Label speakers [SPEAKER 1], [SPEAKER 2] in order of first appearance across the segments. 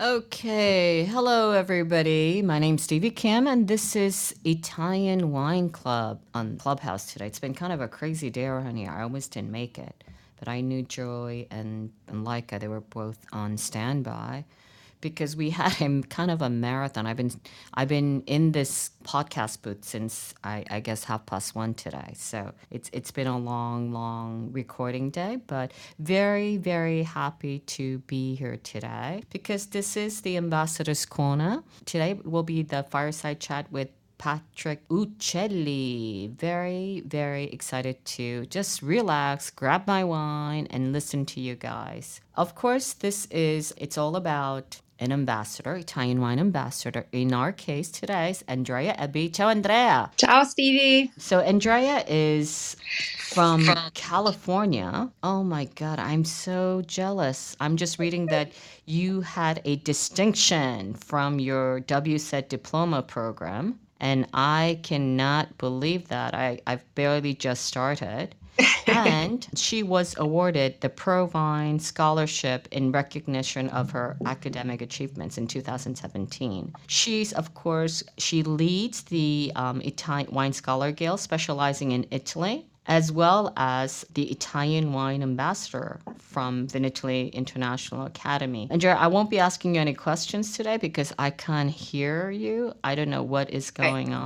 [SPEAKER 1] Okay, hello everybody. My name's Stevie Kim, and this is Italian Wine Club on Clubhouse today. It's been kind of a crazy day around here. I almost didn't make it, but I knew Joy and, and Leica, they were both on standby because we had him kind of a marathon. I've been I've been in this podcast booth since I, I guess half past one today. So it's it's been a long, long recording day, but very, very happy to be here today because this is the Ambassador's Corner. Today will be the fireside chat with Patrick Uccelli. Very, very excited to just relax, grab my wine, and listen to you guys. Of course, this is, it's all about an ambassador, Italian wine ambassador. In our case today is Andrea Eby. Ciao, Andrea.
[SPEAKER 2] Ciao, Stevie.
[SPEAKER 1] So Andrea is from California. Oh my God, I'm so jealous. I'm just reading that you had a distinction from your WSET diploma program. And I cannot believe that. I, I've barely just started and she was awarded the Prowein Scholarship in recognition of her academic achievements in 2017. She's, of course, she leads the um, Italian Wine Scholar Guild, specializing in Italy as well as the Italian wine ambassador from the Vinitaly International Academy. Andrea, I won't be asking you any questions today because I can't hear you. I don't know what is going okay.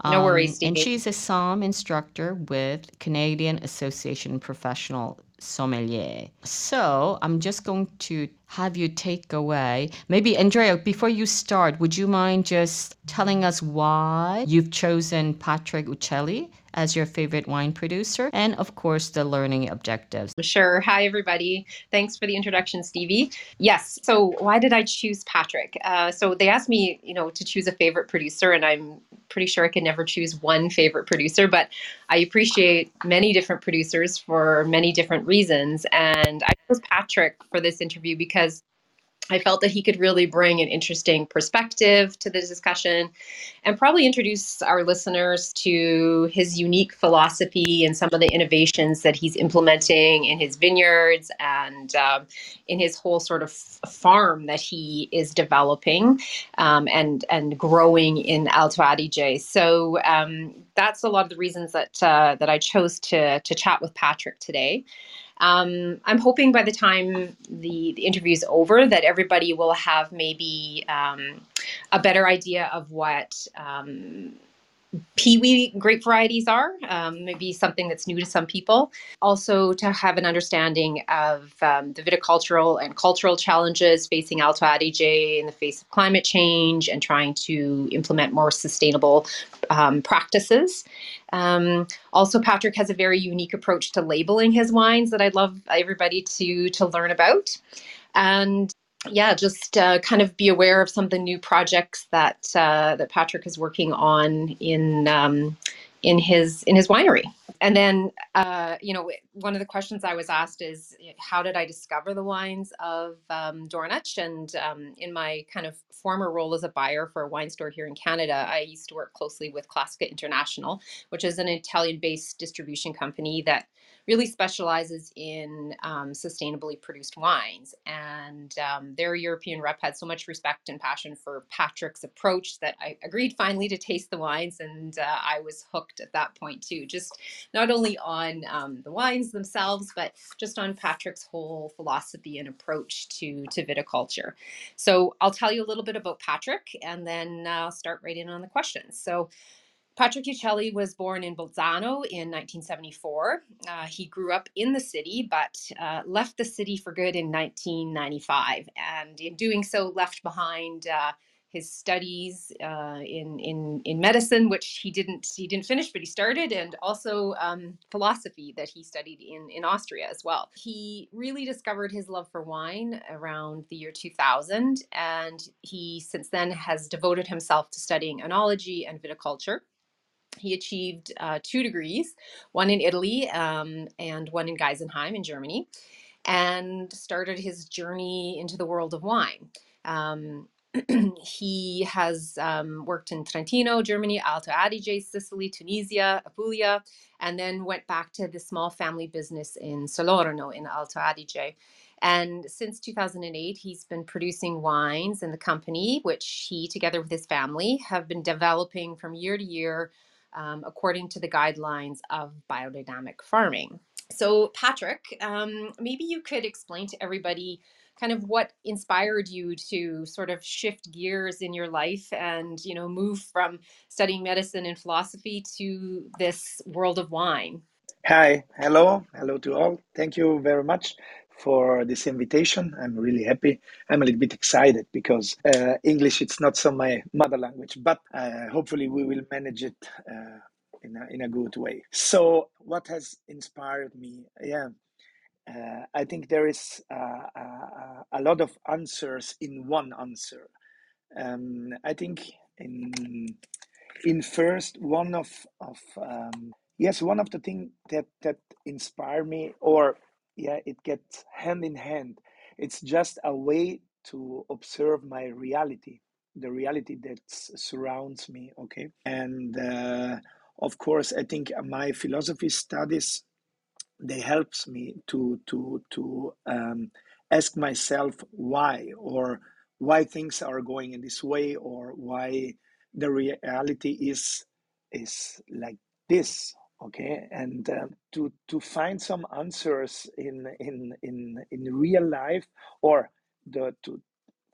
[SPEAKER 1] On.
[SPEAKER 2] No worries, Steve.
[SPEAKER 1] Um, and she's a SOM instructor with Canadian Association Professional Sommelier. So I'm just going to have you take away. Maybe, Andrea, before you start, would you mind just telling us why you've chosen Patrick Uccelli as your favorite wine producer, and of course, the learning objectives.
[SPEAKER 2] Sure. Hi, everybody. Thanks for the introduction, Stevie. Yes. So, why did I choose Patrick? Uh, so, they asked me, you know, to choose a favorite producer, and I'm pretty sure I can never choose one favorite producer, but I appreciate many different producers for many different reasons. And I chose Patrick for this interview because I felt that he could really bring an interesting perspective to the discussion and probably introduce our listeners to his unique philosophy and some of the innovations that he's implementing in his vineyards and um, in his whole sort of farm that he is developing um, and, and growing in Alto Adige. So um, that's a lot of the reasons that, uh, that I chose to, to chat with Patrick today. Um, I'm hoping by the time the, the interview is over that everybody will have maybe um, a better idea of what um, Piwi grape varieties are, um, maybe something that's new to some people. Also, to have an understanding of um, the viticultural and cultural challenges facing Alto Adige in the face of climate change and trying to implement more sustainable um, practices. Um, also, Patrick has a very unique approach to labeling his wines that I'd love everybody to to learn about. And yeah, just uh, kind of be aware of some of the new projects that uh, that Patrick is working on in um, in his in his winery. And then, uh, you know, one of the questions I was asked is, how did I discover the wines of um, Dornach? And um, in my kind of former role as a buyer for a wine store here in Canada, I used to work closely with Classica International, which is an Italian-based distribution company that really specializes in um, sustainably produced wines. And um, their European rep had so much respect and passion for Patrick's approach that I agreed finally to taste the wines. And uh, I was hooked at that point too, just not only on um, the wines themselves, but just on Patrick's whole philosophy and approach to, to viticulture. So I'll tell you a little bit about Patrick and then I'll start right in on the questions. So Patrick Uccelli was born in Bolzano in 1974. Uh, he grew up in the city, but uh, left the city for good in 1995. And in doing so, left behind uh, his studies uh, in in in medicine, which he didn't he didn't finish, but he started, and also um, philosophy that he studied in in Austria as well. He really discovered his love for wine around the year 2000, and he since then has devoted himself to studying enology and viticulture. He achieved uh, two degrees, one in Italy um, and one in Geisenheim in Germany, and started his journey into the world of wine. Um, he has um, worked in Trentino, Germany, Alto Adige, Sicily, Tunisia, Apulia, and then went back to the small family business in Salorno in Alto Adige. And since 2008, he's been producing wines in the company, which he, together with his family, have been developing from year to year um, according to the guidelines of biodynamic farming. So, Patrick, um, maybe you could explain to everybody kind of what inspired you to sort of shift gears in your life and you know move from studying medicine and philosophy to this world of wine?
[SPEAKER 3] Hi. Hello. Hello to all. Thank you very much for this invitation. I'm really happy. I'm a little bit excited because uh, english it's not so my mother language but uh, hopefully we will manage it uh, in a, in a good way. So what has inspired me? Yeah uh, I think there is uh, uh, a lot of answers in one answer. Um, I think in in first one of of um, yes one of the things that that inspire me or yeah it gets hand in hand. It's just a way to observe my reality, the reality that surrounds me. Okay, and uh, of course I think my philosophy studies they helps me to to to um, ask myself why or why things are going in this way or why the reality is is like this okay? And uh, to to find some answers in in in in real life or the to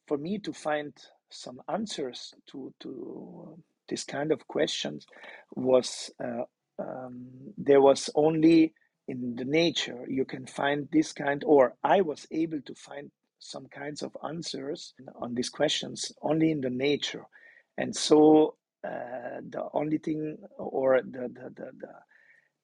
[SPEAKER 3] for me to find some answers to to this kind of questions was uh, um, there was only in the nature you can find this kind or i was able to find some kinds of answers on these questions only in the nature. And so uh, the only thing or the, the, the, the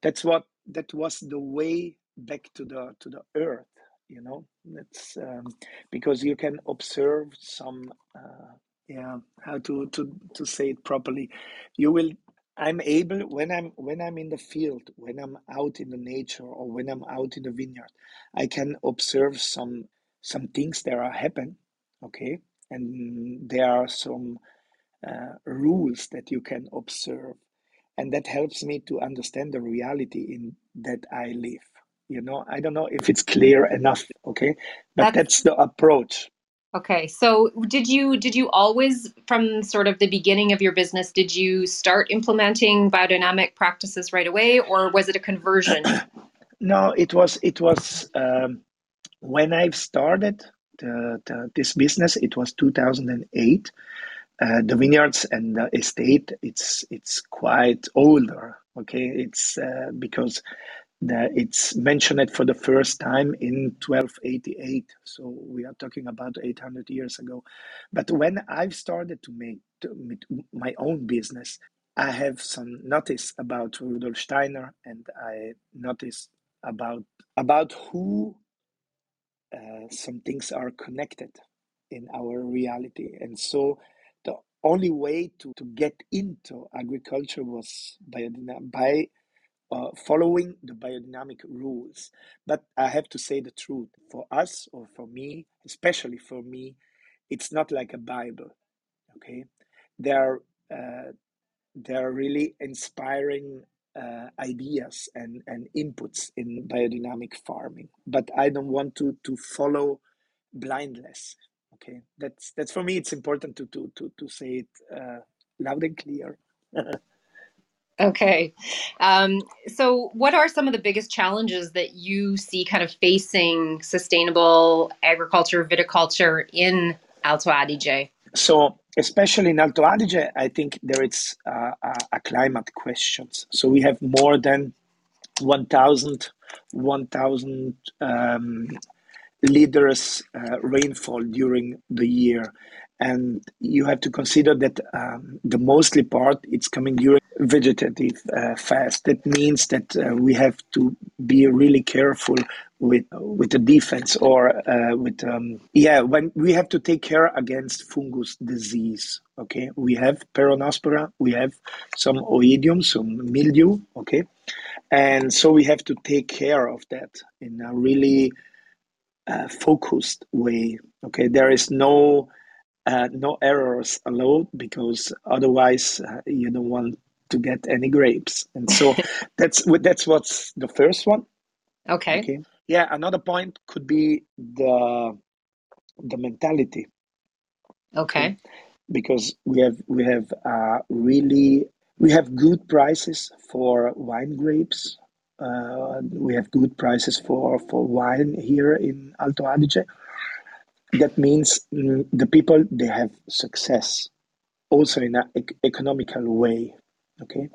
[SPEAKER 3] that's what that was the way back to the to the earth you know? That's um, because you can observe some uh, yeah how to to to say it properly. You will I'm able when I'm when I'm in the field, when I'm out in the nature or when I'm out in the vineyard, I can observe some some things that are happen, okay, and there are some uh, rules that you can observe, and that helps me to understand the reality in that I live. You know, I don't know if it's clear enough, okay, but that's, that's the approach.
[SPEAKER 2] Okay. So did you did you always from sort of the beginning of your business did you start implementing biodynamic practices right away or was it a conversion?
[SPEAKER 3] no, it was it was um, when I started the, the, this business it was 2008 uh, the vineyards and the estate it's it's quite older okay? It's uh, because that it's mentioned for the first time in 1288 so we are talking about 800 years ago. But when i've started to make my own business i have some notice about rudolf steiner and i notice about about who uh, some things are connected in our reality. And so the only way to, to get into agriculture was by, by uh, following the biodynamic rules. But I have to say the truth for us or for me, especially for me, it's not like a Bible. Okay, there uh, there are really inspiring uh, ideas and, and inputs in biodynamic farming, but I don't want to to follow blindless. Okay, that's that's for me. It's important to to to to say it uh, loud and clear.
[SPEAKER 2] Okay. Um, so, what are some of the biggest challenges that you see kind of facing sustainable agriculture, viticulture in Alto Adige?
[SPEAKER 3] So, especially in Alto Adige, I think there is uh, a, a climate questions. So, we have more than 1,000 1,000 um, liters uh, rainfall during the year. and you have to consider that um, the mostly part it's coming during vegetative uh, fast. That means that uh, we have to be really careful with with the defense or uh, with um, yeah when we have to take care against fungus disease. Okay, we have peronospora, we have some oidium, some mildew. Okay, and so we have to take care of that in a really uh, focused way. Okay, there is no uh, no errors allowed because otherwise uh, you don't want to get any grapes. And so that's that's what's the first one.
[SPEAKER 2] Okay. Okay.
[SPEAKER 3] Yeah. Another point could be the the mentality.
[SPEAKER 2] Okay. okay?
[SPEAKER 3] Because we have we have uh, really we have good prices for wine grapes. Uh, we have good prices for for wine here in Alto Adige. That means mm, the people they have success also in an ec- economical way okay?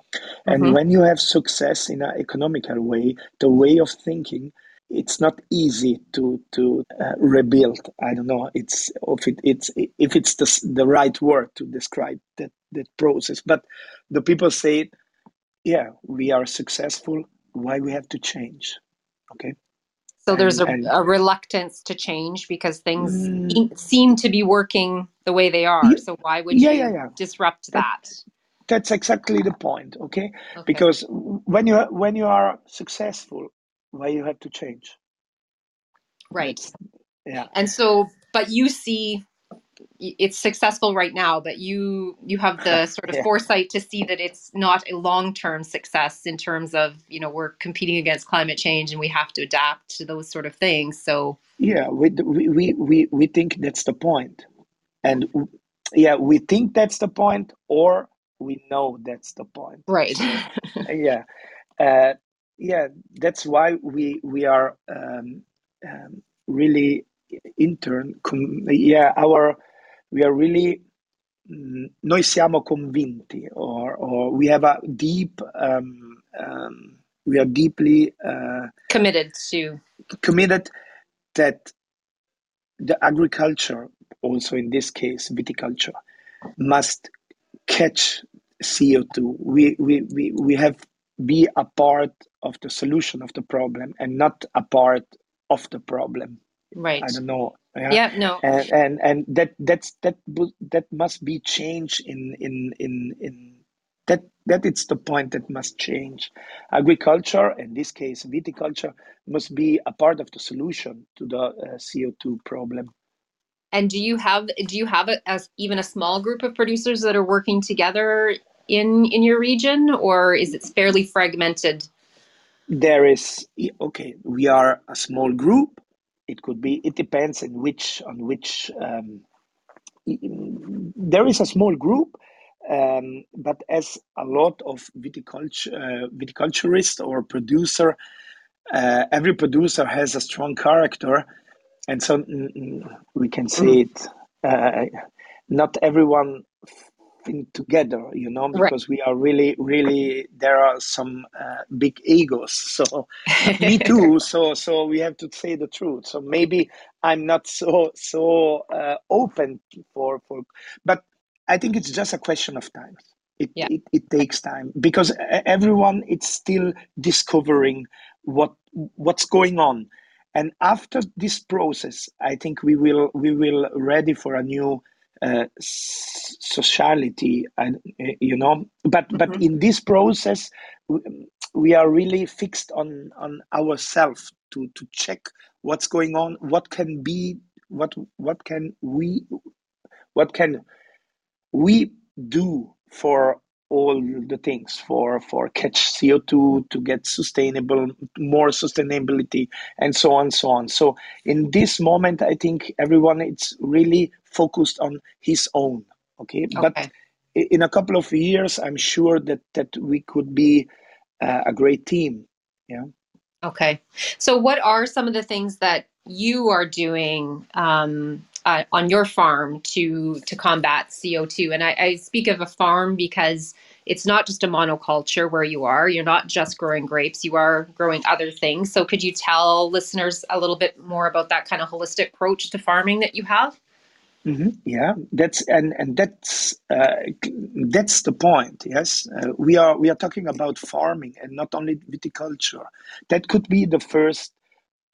[SPEAKER 3] And mm-hmm. when you have success in an economical way the way of thinking it's not easy to to uh, rebuild. I don't know it's if it, it's if it's the, the right word to describe that that process. But the people say yeah we are successful why we have to change okay
[SPEAKER 2] so there's a, and, a, reluctance to change because things mm, seem to be working the way they are. So why would
[SPEAKER 3] yeah,
[SPEAKER 2] you
[SPEAKER 3] yeah, yeah.
[SPEAKER 2] disrupt that?
[SPEAKER 3] That's exactly the point. Okay? okay, because when you when you are successful, why you have to change?
[SPEAKER 2] Right.
[SPEAKER 3] yeah.
[SPEAKER 2] And so, but you see it's successful right now but you you have the sort of yeah. foresight to see that it's not a long-term success in terms of you know we're competing against climate change and we have to adapt to those sort of things. So
[SPEAKER 3] yeah we we we, we think that's the point. And yeah we think that's the point or we know that's the point.
[SPEAKER 2] Right.
[SPEAKER 3] Yeah. Uh, yeah that's why we we are um, um, really intern com- yeah our we are really mm, noi siamo convinti or, or we have a deep um, um, we are deeply uh,
[SPEAKER 2] committed to.
[SPEAKER 3] committed that the agriculture also in this case viticulture must catch co2 we, we, we, we have be a part of the solution of the problem and not a part of the problem.
[SPEAKER 2] Right.
[SPEAKER 3] I don't know
[SPEAKER 2] yeah, yeah no.
[SPEAKER 3] And, and and that that's that that must be changed in in in in that that it's the point that must change. Agriculture in this case viticulture must be a part of the solution to the uh, co2 problem.
[SPEAKER 2] And do you have do you have a, as even a small group of producers that are working together in in your region or is it fairly fragmented?
[SPEAKER 3] There is okay we are a small group it could be it depends on which on which um, there is a small group um, but as a lot of viticulture uh, viticulturist or producer uh, every producer has a strong character and so mm, mm, we can see mm. it uh, not everyone together you know because right. we are really really there are some uh, big egos. So me too. So so we have to say the truth. So maybe i'm not so so uh, open for for but i think it's just a question of time. It, yeah. it, it takes time because everyone it's still discovering what what's going on. And after this process i think we will we will ready for a new uh, sociality and uh, you know but mm-hmm. but in this process we are really fixed on on ourselves to to check what's going on what can be what what can we what can we do for all the things for for catch CO2 to get sustainable more sustainability and so on so on so in this moment I think everyone it's really focused on his own okay, okay. but in a couple of years I'm sure that that we could be uh, a great team yeah
[SPEAKER 2] okay so what are some of the things that you are doing um, uh, on your farm to to combat CO2. And I, I speak of a farm because it's not just a monoculture where you are. You're not just growing grapes, you are growing other things. So, could you tell listeners a little bit more about that kind of holistic approach to farming that you have?
[SPEAKER 3] Mm-hmm. Yeah, that's and and that's uh, that's the point. Yes, uh, we are we are talking about farming and not only viticulture. That could be the first,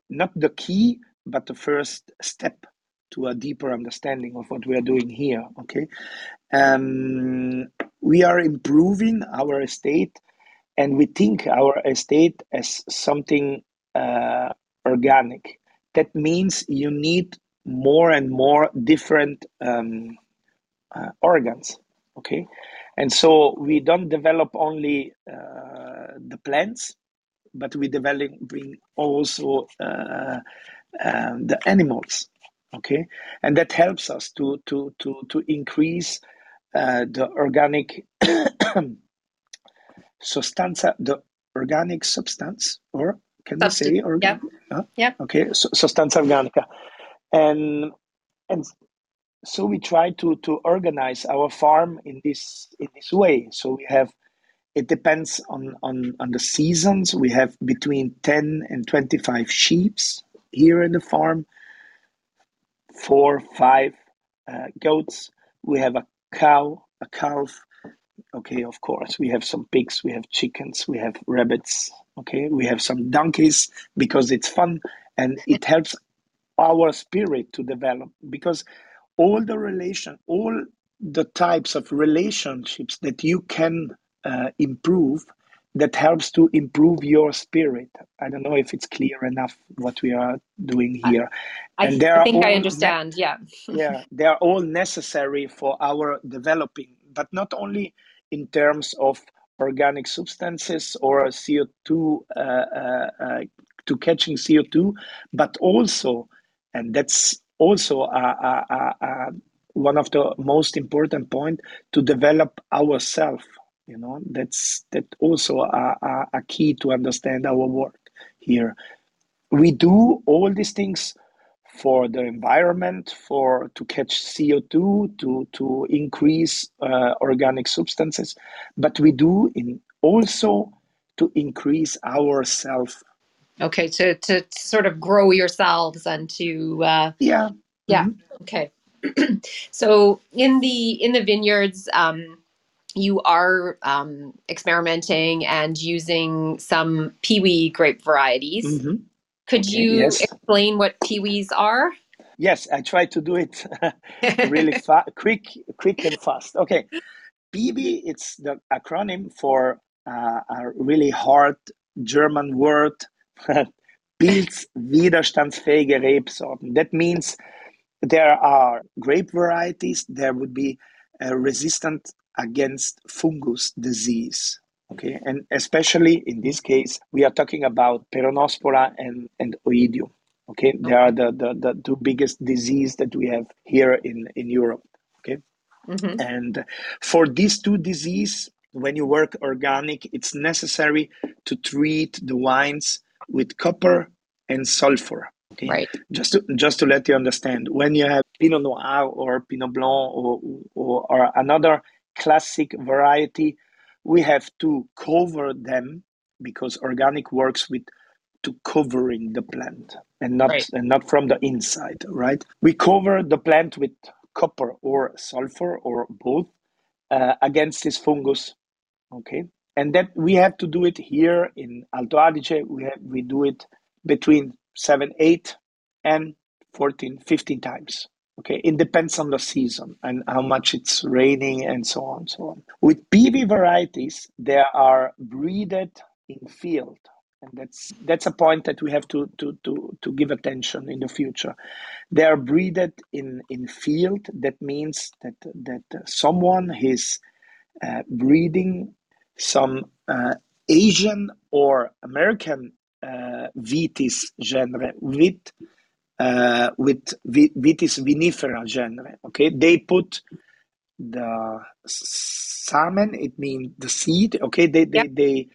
[SPEAKER 3] not the key, but the first step to a deeper understanding of what we are doing here. Okay, um, we are improving our estate, and we think our estate as something uh, organic. That means you need more and more different um, uh, organs. Okay, and so we don't develop only uh, the plants, but we developing also uh, um, the animals. Okay, and that helps us to to to to increase uh, the organic substance, the organic substance, or can we say organic?
[SPEAKER 2] Yeah. Huh? yeah.
[SPEAKER 3] Okay, so, sostanza organica, and and so we try to to organize our farm in this in this way. So we have it depends on on on the seasons. We have between ten and twenty five sheep's here in the farm, four five uh, goats. We have a cow, a calf. Okay, of course, we have some pigs, we have chickens, we have rabbits. Okay, we have some donkeys because it's fun and it helps our spirit to develop because all the relation, all the types of relationships that you can uh, improve that helps to improve your spirit. I don't know if it's clear enough what we are doing here.
[SPEAKER 2] I, and I think I understand.
[SPEAKER 3] Ne-
[SPEAKER 2] yeah.
[SPEAKER 3] yeah, they are all necessary for our developing, but not only in terms of organic substances or CO2 uh, uh, uh, to catching CO2, but also, and that's also uh, uh, uh, one of the most important point to develop ourselves you know? That's that also a, a, a key to understand our work here. We do all these things for the environment for to catch co2 to to increase uh, organic substances but we do in also to increase ourself
[SPEAKER 2] okay to to sort of grow yourselves and to uh,
[SPEAKER 3] yeah
[SPEAKER 2] yeah mm-hmm. okay so in the in the vineyards um you are um, experimenting and using some Piwi grape varieties.
[SPEAKER 3] Mm-hmm.
[SPEAKER 2] Could okay, you yes. explain what Piwis are?
[SPEAKER 3] Yes, I try to do it really fa- quick, quick and fast. Okay, Piwi it's the acronym for uh, a really hard German word, Pilz-widerstandsfähige Rebsorten. That means there are grape varieties. There would be uh, resistant against fungus disease. Okay, and especially in this case, we are talking about Peronospora and, and Oidium. Okay, they are the, the, the two biggest disease that we have here in, in Europe. Okay, mm-hmm. and for these two disease, when you work organic, it's necessary to treat the wines with copper and sulfur.
[SPEAKER 2] Okay? Right.
[SPEAKER 3] Just to, just to let you understand, when you have Pinot Noir or Pinot Blanc or, or, or another classic variety, we have to cover them because organic works with to covering the plant and not right. and not from the inside, right? We cover the plant with copper or sulfur or both uh, against this fungus, okay? And that we have to do it here in Alto Adige. We have, we do it between seven, eight, and 14, 15 times. Okay, it depends on the season and how much it's raining and so on so on. With PV varieties, they are breeded in field. And that's that's a point that we have to, to, to, to give attention in the future. They are breeded in, in field. That means that that someone is uh, breeding some uh, Asian or American uh, vitis genre with uh, with Vitis vinifera genre. Okay, they put the salmon. It means the seed. Okay, they they yep. they,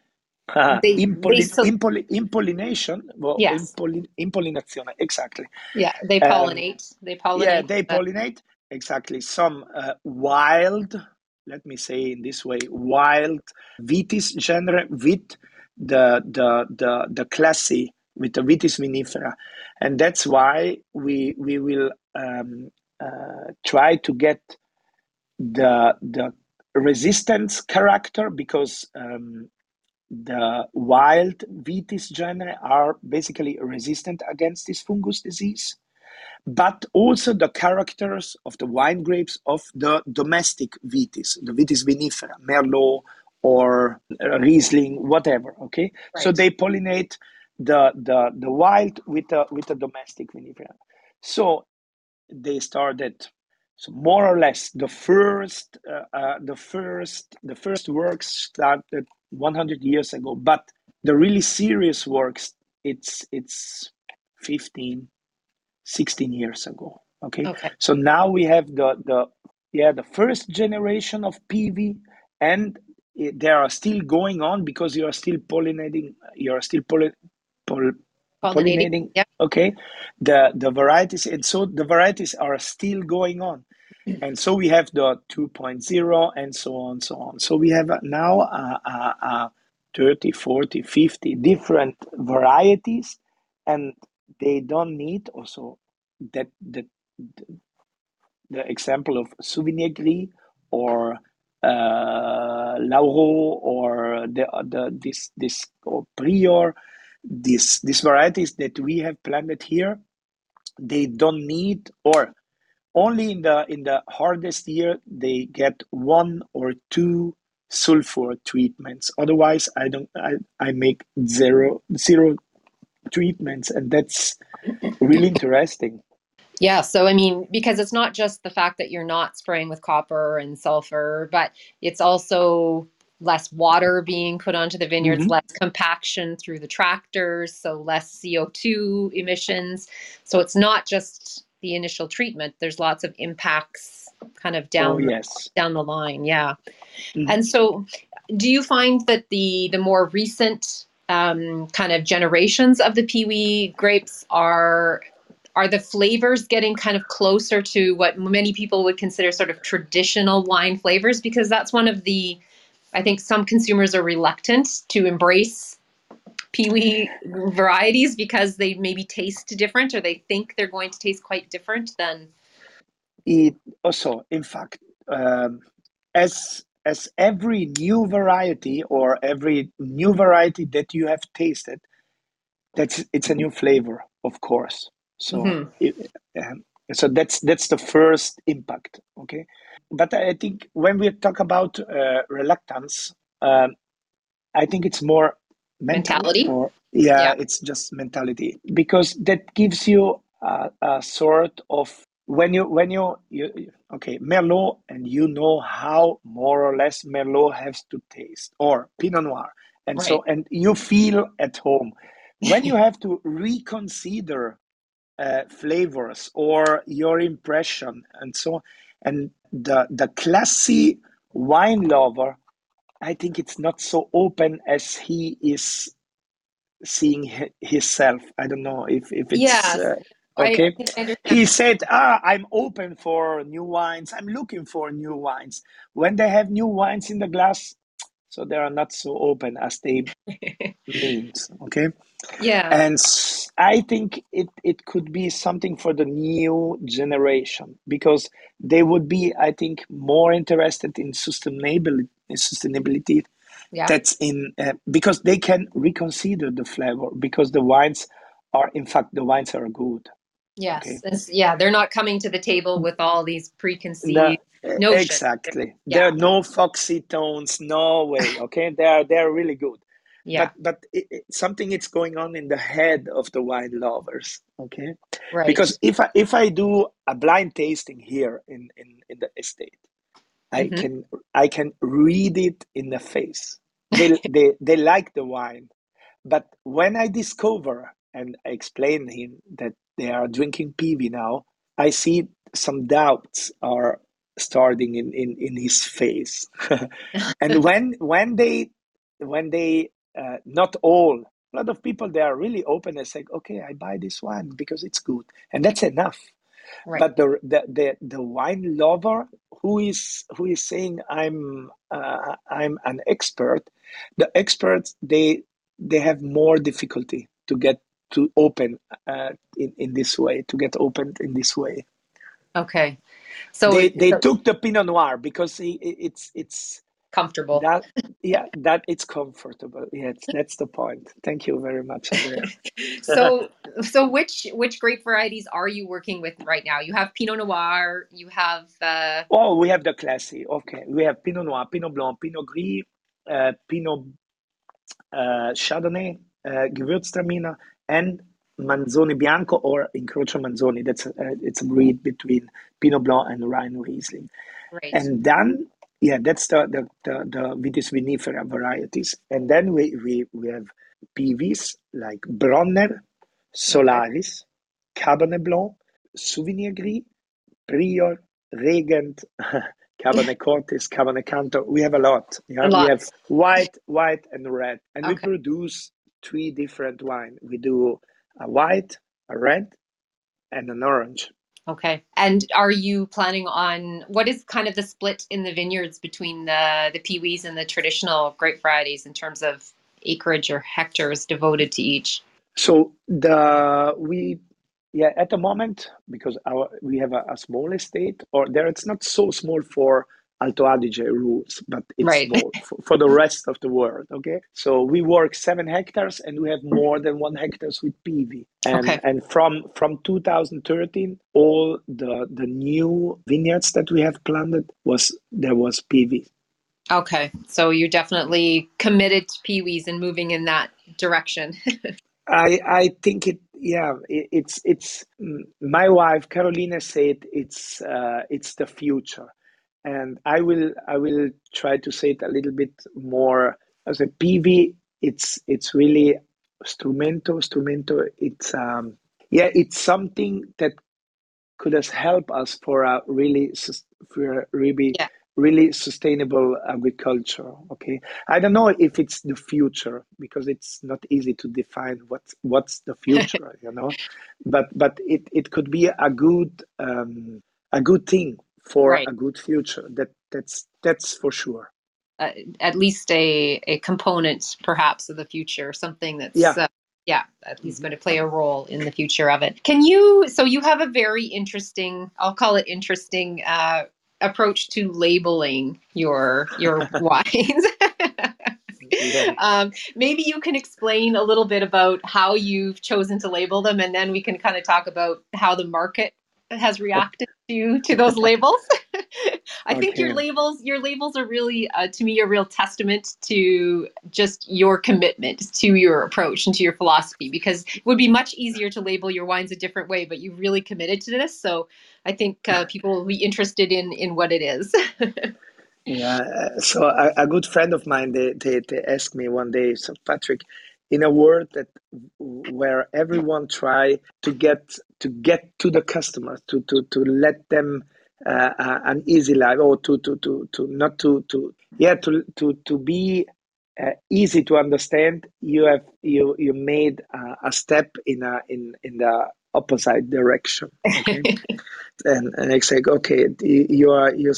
[SPEAKER 3] uh, they, impollin- they impoll- impollination. Well,
[SPEAKER 2] yes.
[SPEAKER 3] impollinazione. Exactly.
[SPEAKER 2] Yeah, they um, pollinate. Um, they pollinate.
[SPEAKER 3] Yeah, they pollinate. Exactly. Some uh, wild. Let me say in this way: wild Vitis genre with the the the the classy with the Vitis vinifera, and that's why we we will um, uh, try to get the the resistance character because um, the wild vitis genera are basically resistant against this fungus disease but also the characters of the wine grapes of the domestic vitis the vitis vinifera merlot or riesling whatever okay right. so they pollinate the the the wild with the with the domestic vinifera so they started so more or less the first uh, uh, the first the first works started 100 years ago but the really serious works it's it's 15 16 years ago okay, okay. so now we have the the yeah the first generation of PV and it, they are still going on because you are still pollinating you are still poll, poll, pollinating, pollinating yeah. okay? The the varieties and so the varieties are still going on. And so we have the 2.0 and so on so on. So we have now uh, uh, uh, 30 40 50 different varieties and they don't need also that the the example of Souvignier Gris or uh, Lauro or the, the this this or Prior these these varieties that we have planted here they don't need or only in the in the hardest year they get one or two sulfur treatments. Otherwise i don't i, I make zero zero treatments and that's really interesting
[SPEAKER 2] yeah so i mean because it's not just the fact that you're not spraying with copper and sulfur but it's also less water being put onto the vineyards, mm-hmm. less compaction through the tractors, so less CO2 emissions. So it's not just the initial treatment. There's lots of impacts kind of down
[SPEAKER 3] oh, yes.
[SPEAKER 2] down the line. Yeah. Mm-hmm. And so do you find that the the more recent um, kind of generations of the Piwi grapes are are the flavors getting kind of closer to what many people would consider sort of traditional wine flavors because that's one of the I think some consumers are reluctant to embrace Piwi varieties because they maybe taste different or they think they're going to taste quite different than.
[SPEAKER 3] It also, in fact, um, as as every new variety or every new variety that you have tasted, that's it's a new flavor, of course. So, mm-hmm. it, um, so that's that's the first impact. Okay, but I think when we talk about uh, reluctance, um, I think it's more
[SPEAKER 2] mentality.
[SPEAKER 3] Or, yeah, yeah, it's just mentality because that gives you a, a sort of when you when you, you okay merlot and you know how more or less merlot has to taste or pinot noir and right. so and you feel at home when you have to reconsider uh, flavors or your impression and so on and the the classy wine lover i think it's not so open as he is seeing himself i don't know if if it's
[SPEAKER 2] yes.
[SPEAKER 3] uh, okay? He said ah i'm open for new wines. I'm looking for new wines. When they have new wines in the glass so they are not so open as they means okay?
[SPEAKER 2] Yeah.
[SPEAKER 3] And i think it, it could be something for the new generation because they would be i think more interested in sustainability sustainability yeah. that's in uh, because they can reconsider the flavor because the wines are in fact the wines are good
[SPEAKER 2] Yes. Okay. Yeah. They're not coming to the table with all these preconceived no, notions.
[SPEAKER 3] Exactly. Yeah. There are no foxy tones. No way. Okay. they are, they're really good. Yeah. But, but it, it, something is going on in the head of the wine lovers. Okay. Right. Because if I, if I do a blind tasting here in, in, in the estate, I mm-hmm. can, I can read it in the face. They, they, they like the wine. But when I discover and I explain him that they are drinking Piwi now, I see some doubts are starting in, in, in his face. and when when they when they uh, not all a lot of people they are really open and say okay i buy this wine because it's good and that's enough right. but the, the the the wine lover who is who is saying i'm uh, i'm an expert the experts they they have more difficulty to get to open uh, in, in this way, to get opened in this way.
[SPEAKER 2] Okay. So
[SPEAKER 3] they they
[SPEAKER 2] so
[SPEAKER 3] took the Pinot Noir because it, it's it's
[SPEAKER 2] comfortable.
[SPEAKER 3] that yeah that it's comfortable. Yes, that's the point. Thank you very much, Andrea.
[SPEAKER 2] so so which which grape varieties are you working with right now? You have Pinot Noir, you have uh
[SPEAKER 3] oh, we have the classy. Okay, we have Pinot Noir, Pinot Blanc, Pinot Gris, uh, Pinot uh, Chardonnay, uh, Gewürztraminer, and Manzoni Bianco or Incrocio Manzoni. That's a, uh, it's a breed between Pinot Blanc and Rhine Riesling.
[SPEAKER 2] right.
[SPEAKER 3] And then, yeah, that's the the the, the Vitis vinifera varieties. And then we we, we have PVs like Bronner, Solaris, Cabernet Blanc, Souvignier Gris, Prior, Regent, Cabernet Cortis, Cabernet Cantor. We have a lot. Yeah,
[SPEAKER 2] A lot.
[SPEAKER 3] we have white, white, and red, and we produce three different wine. We do a white, a red, and an orange.
[SPEAKER 2] Okay. And are you planning on what is kind of the split in the vineyards between the the Piwis and the traditional grape varieties in terms of acreage or hectares devoted to each?
[SPEAKER 3] So the we yeah at the moment because our we have a, a small estate or there it's not so small for Alto Adige rules, but it's
[SPEAKER 2] Right.
[SPEAKER 3] for, for the rest of the world. Okay, so we work seven hectares and we have more than one hectares with PV. And
[SPEAKER 2] Okay.
[SPEAKER 3] and from from 2013, all the the new vineyards that we have planted was there was PV.
[SPEAKER 2] Okay. So you're definitely committed to Piwis and moving in that direction.
[SPEAKER 3] I I think it yeah it, it's it's my wife Carolina said it's uh, it's the future, and I will I will try to say it a little bit more as a PV. It's it's really strumento strumento. It's um yeah it's something that could has help us for a really for a really
[SPEAKER 2] Yeah.
[SPEAKER 3] really sustainable agriculture okay i don't know if it's the future because it's not easy to define what's what's the future you know but but it, it could be a good um, a good thing for
[SPEAKER 2] Right.
[SPEAKER 3] a good future that that's that's for sure
[SPEAKER 2] uh, at least a a component perhaps of the future something that's
[SPEAKER 3] Yeah.
[SPEAKER 2] uh, yeah at least
[SPEAKER 3] Mhm.
[SPEAKER 2] going to play a role in the future of it can you so you have a very interesting i'll call it interesting uh approach to labeling your your wines
[SPEAKER 3] Yeah.
[SPEAKER 2] um, maybe you can explain a little bit about how you've chosen to label them and then we can kind of talk about how the market has reacted to to those labels. I think your labels your labels are really uh, to me a real testament to just your commitment to your approach and to your philosophy because it would be much easier to label your wines a different way but you've really committed to this. So i think uh, people will be interested in in what it is.
[SPEAKER 3] Yeah, uh, so a, a good friend of mine, they, they, they asked me one day, so Patrick, in a world that where everyone try to get to get to the customer, to to, to let them uh, uh, an easy life, or to to to, to not to to yeah to to to be uh, easy to understand. You have you you made uh, a step in a in in the opposite direction. Okay and and it's like okay you are you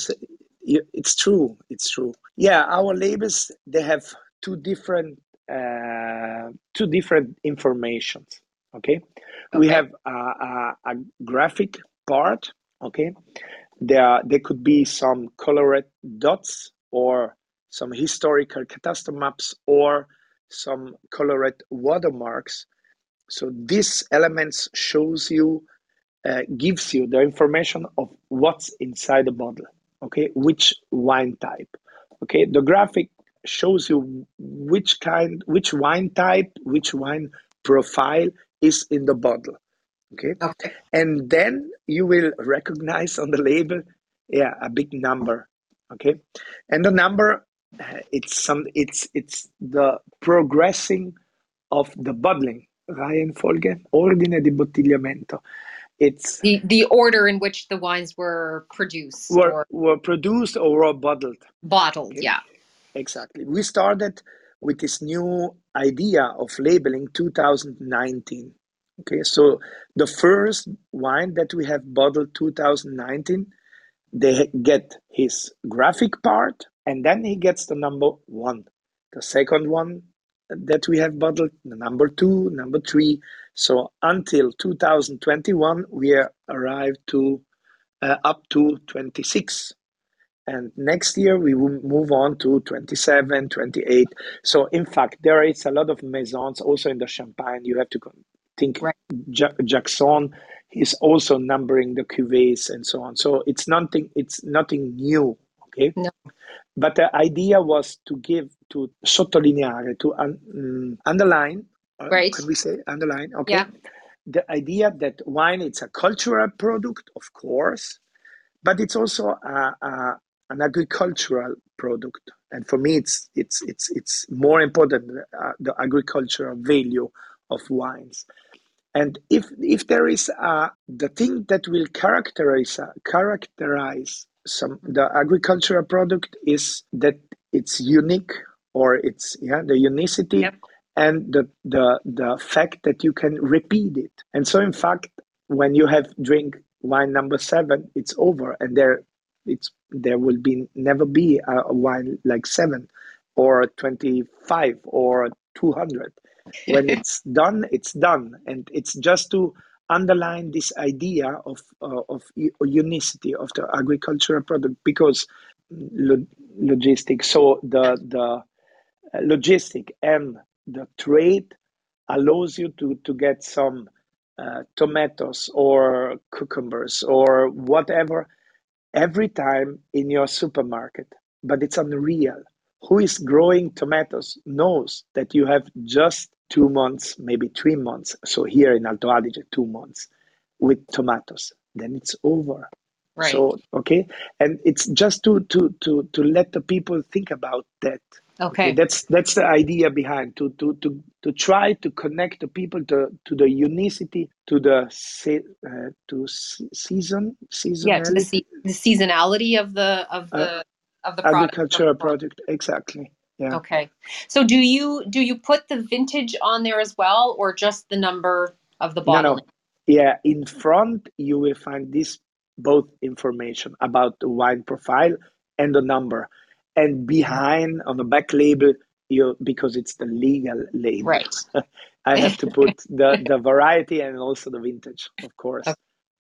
[SPEAKER 3] you, it's true it's true yeah our labels they have two different uh, two different informations okay, we have a, a, a graphic part okay? There there could be some colored dots or some historical catastrophe maps or some colored watermarks. So these elements shows you uh, gives you the information of what's inside the bottle okay? Which wine type okay? The graphic shows you which kind which wine type which wine profile is in the bottle okay?
[SPEAKER 2] Okay.
[SPEAKER 3] And then you will recognize on the label yeah a big number okay? And the number uh, it's some it's it's the progressing of the bottling. Reihenfolge ordine di bottigliamento. It's
[SPEAKER 2] the the order in which the wines were produced
[SPEAKER 3] were,
[SPEAKER 2] or
[SPEAKER 3] were produced or were bottled.
[SPEAKER 2] Bottled
[SPEAKER 3] Okay.
[SPEAKER 2] yeah
[SPEAKER 3] exactly. We started with this new idea of labeling 2019 okay so the first wine that we have bottled 2019 they get his graphic part and then he gets the number one. The second one that we have bottled the number two number three. So until 2021 we are arrived to uh, up to 26 and next year we will move on to 27 28 so in fact there is a lot of maisons also in the champagne. You have to think right. Jacquesson is also numbering the cuvées and so on. So it's nothing it's nothing new okay? No. but the idea was to give to sottolineare to un, um, underline uh, right. can we say underline? Okay. Yeah. the idea that wine it's a cultural product of course but it's also a, a, an agricultural product. And for me it's it's it's it's more important uh, the agricultural value of wines. And if if there is uh, the thing that will characterize uh, characterize some the agricultural product is that it's unique or it's yeah the unicity yep. and the the the fact that you can repeat it. And so in fact when you have drink wine number seven it's over and there it's there will be never be a, a wine like seven or 25 or 200 when it's done it's done. And it's just to underline this idea of uh, of unicity of the agricultural product because lo- logistics so the the uh, logistic and the trade allows you to to get some uh, tomatoes or cucumbers or whatever every time in your supermarket, but it's unreal. Who is growing tomatoes knows that you have just two months, maybe three months. So here in Alto Adige, two months with tomatoes. Then it's over. Right. So okay, and it's just to to to to let the people think about that.
[SPEAKER 2] Okay. okay.
[SPEAKER 3] That's that's the idea behind to to to to try to connect the people to to the unicity to the se- uh, to season season
[SPEAKER 2] yeah to the, se- the seasonality of the of uh, the uh, of the
[SPEAKER 3] product. agricultural project exactly yeah
[SPEAKER 2] okay so do you do you put the vintage on there as well or just the number of the bottle
[SPEAKER 3] no, no. yeah in front you will find this both information about the wine profile and the number and behind on the back label you because it's the legal label.
[SPEAKER 2] Right.
[SPEAKER 3] I have to put the the variety and also the vintage of course.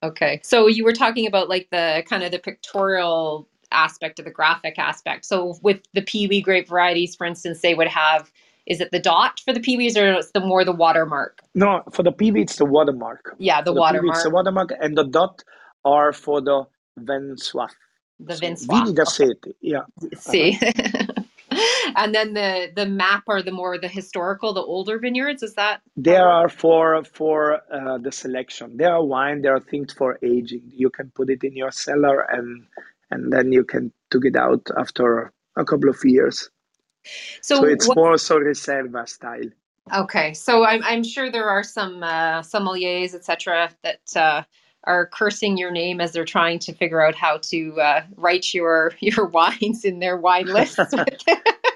[SPEAKER 2] Okay. So you were talking about like the kind of the pictorial aspect of the graphic aspect. So with the Piwi grape varieties for instance they would have is it the dot for the Piwis or it's the more the watermark?
[SPEAKER 3] No for the Piwi it's the watermark.
[SPEAKER 2] Yeah the watermark
[SPEAKER 3] it's the watermark. and the dot are for the vin soif
[SPEAKER 2] the so Vince
[SPEAKER 3] Vini da Sete, yeah.
[SPEAKER 2] See. Uh-huh. and then the the map are the more the historical, the older vineyards. Is that?
[SPEAKER 3] There are for for uh, the selection. There are wine. There are things for aging. You can put it in your cellar, and and then you can took it out after a couple of years. So, so it's what, more so reserva style.
[SPEAKER 2] Okay, so I'm I'm sure there are some uh, sommeliers, etc., that. Uh, are cursing your name as they're trying to figure out how to uh, write your your wines in their wine lists.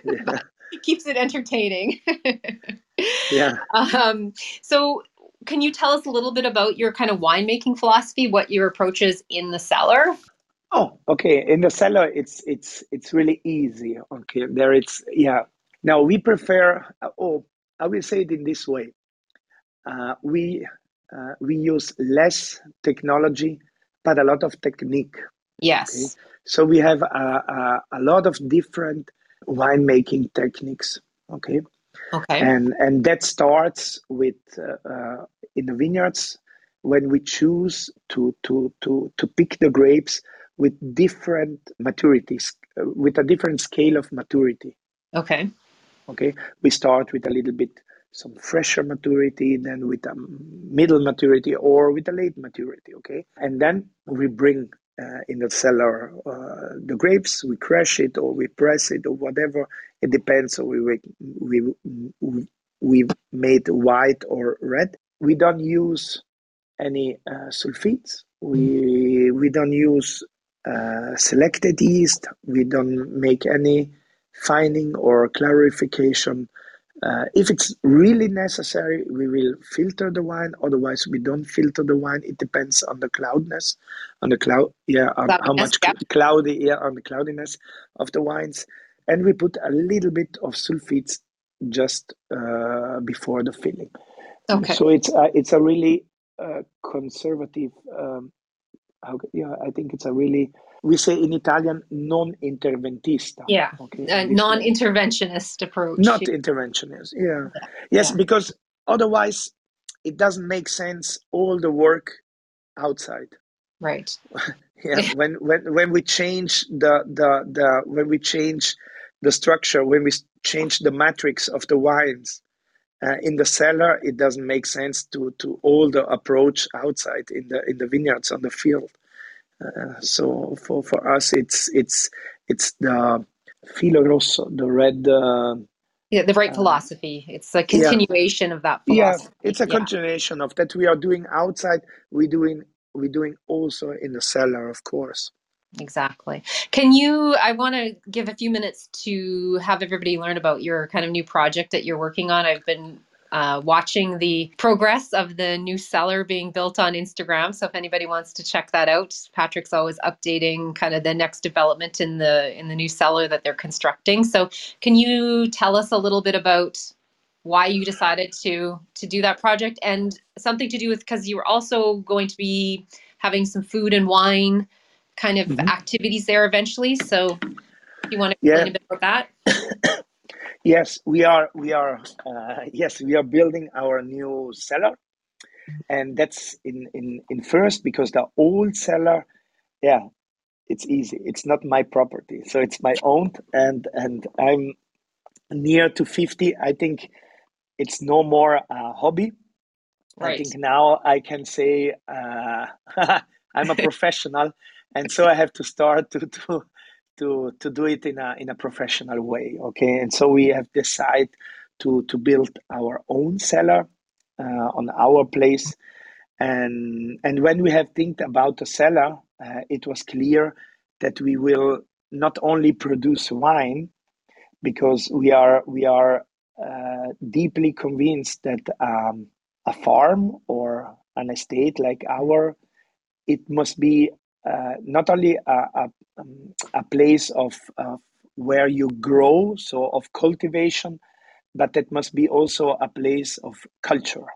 [SPEAKER 2] yeah. Keeps it entertaining.
[SPEAKER 3] yeah.
[SPEAKER 2] Um, so, can you tell us a little bit about your kind of winemaking philosophy? What your approach is in the cellar?
[SPEAKER 3] Oh, okay. In the cellar, it's it's it's really easy. Okay, there it's yeah. Now we prefer. Oh, I will say it in this way. Uh, we uh, we use less technology, but a lot of technique.
[SPEAKER 2] Yes.
[SPEAKER 3] Okay? So we have a, a, a, lot of different winemaking techniques. Okay.
[SPEAKER 2] Okay.
[SPEAKER 3] And and that starts with uh, uh, in the vineyards when we choose to to to to pick the grapes with different maturities, uh, with a different scale of maturity.
[SPEAKER 2] Okay.
[SPEAKER 3] Okay. We start with a little bit some fresher maturity, then with a middle maturity or with a late maturity, okay? And then we bring uh, in the cellar uh, the grapes, we crush it or we press it or whatever. It depends. So we we we we made white or red. We don't use any uh, sulfites. We we don't use uh, selected yeast. We don't make any fining or clarification uh, if it's really necessary, we will filter the wine. Otherwise, we don't filter the wine. It depends on the cloudness, on the cloud, yeah, on cloudiness, how much yeah. cloudy, yeah, on the cloudiness of the wines, and we put a little bit of sulfites just uh, before the filling.
[SPEAKER 2] Okay.
[SPEAKER 3] So it's a, it's a really uh, conservative um, how, yeah, I think it's a really we say in Italian non interventista.
[SPEAKER 2] Yeah, okay, uh, non interventionist approach.
[SPEAKER 3] Not interventionist. Yeah, yes, yeah. because otherwise it doesn't make sense all the work outside.
[SPEAKER 2] Right.
[SPEAKER 3] yeah, when when when we change the the the when we change the structure, when we change the matrix of the wines, uh, in the cellar it doesn't make sense to to all the approach outside in the in the vineyards on the field so for for us it's it's it's the filo rosso the red uh,
[SPEAKER 2] yeah the right uh, philosophy it's a continuation
[SPEAKER 3] yeah.
[SPEAKER 2] of that philosophy.
[SPEAKER 3] yeah it's a yeah. continuation of that we are doing outside we doing we doing also in the cellar of course
[SPEAKER 2] Exactly. Can you? I want to give a few minutes to have everybody learn about your kind of new project that you're working on. I've been uh, watching the progress of the new cellar being built on Instagram. So if anybody wants to check that out, Patrick's always updating kind of the next development in the in the new cellar that they're constructing. So can you tell us a little bit about why you decided to to do that project and something to do with because you were also going to be having some food and wine kind of mm-hmm. activities there eventually. So you want to explain yeah. a bit about that?
[SPEAKER 3] yes, we are. We are. Uh, yes, we are building our new cellar, and that's in in in first because the old cellar, yeah, it's easy. It's not my property, so it's my own, and and I'm near to fifty. I think it's no more a hobby. Right. I think now I can say uh, I'm a professional and so I have to start to to to to do it in a in a professional way. Okay, and so we have decided to to build our own cellar uh, on our place, and and when we have think about the cellar, uh, it was clear that we will not only produce wine because we are we are uh, deeply convinced that um, a farm or an estate like our it must be uh, not only a, a, um, a place of where you grow, so of cultivation, but it must be also a place of culture.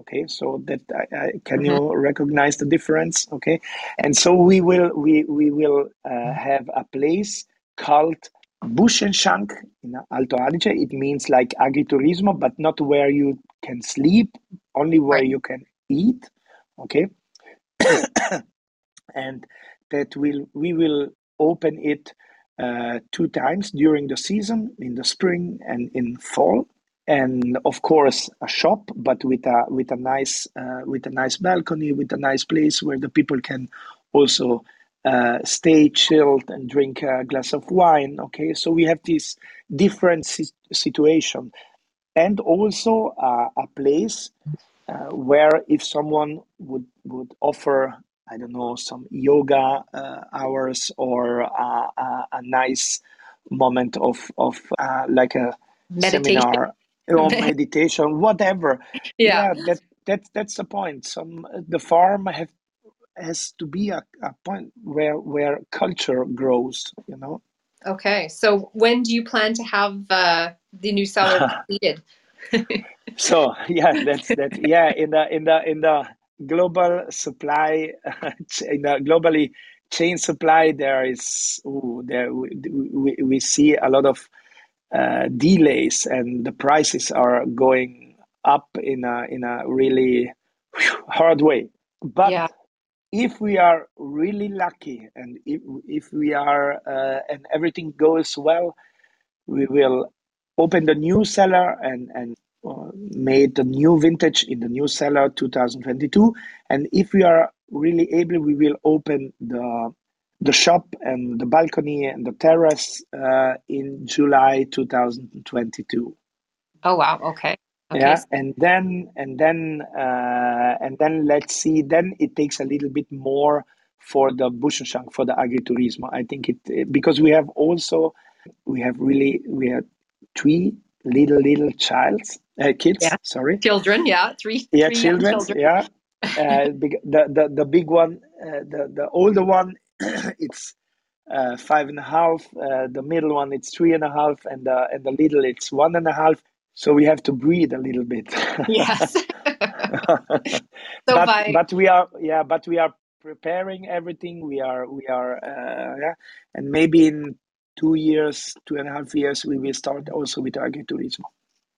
[SPEAKER 3] Okay, so that I, I, can mm-hmm. you recognize the difference? Okay, and so we will we we will uh, mm-hmm. have a place called Shank in Alto Adige. It means like agriturismo, but not where you can sleep, only where right. you can eat. Okay, and that will we will open it uh, two times during the season in the spring and in fall. And of course a shop but with a with a nice uh, with a nice balcony with a nice place where the people can also uh, stay chilled and drink a glass of wine okay? So we have this different si- situation. And also a place uh, where if someone would would offer I don't know, some yoga uh, hours or uh, uh, a nice moment of of uh, like a meditation. seminar or meditation, whatever.
[SPEAKER 2] Yeah,
[SPEAKER 3] yeah that that that's the point. Some the farm have has to be a, a point where where culture grows. You know.
[SPEAKER 2] Okay, so when do you plan to have uh, the new cellar completed?
[SPEAKER 3] so yeah, that's that. Yeah, in the in the in the global supply in the globally chain supply there is ooh, there we, we, we see a lot of uh, delays and the prices are going up in a in a really hard way but yeah. if we are really lucky and if, if we are uh, and everything goes well we will open the new cellar and and made the new vintage in the new cellar 2022 and if we are really able we will open the the shop and the balcony and the terrace uh, in july 2022
[SPEAKER 2] oh wow. Okay. Okay.
[SPEAKER 3] yeah. And then and then uh, and then let's see. Then it takes a little bit more for the Buschenschank for the agriturismo i think it because we have also we have really we have three little little childs uh, kids yeah. sorry.
[SPEAKER 2] Children yeah three
[SPEAKER 3] yeah
[SPEAKER 2] three
[SPEAKER 3] children, children, yeah. Uh, the, the the big one uh, the the older one it's uh, five and a half uh, the middle one it's three and a half and the and the little it's one and a half. So we have to breathe a little bit.
[SPEAKER 2] Yes. So
[SPEAKER 3] but, by... but we are yeah but we are preparing everything. We are we are uh, yeah, and maybe in two years, two and a half years, we will start also with agriturismo.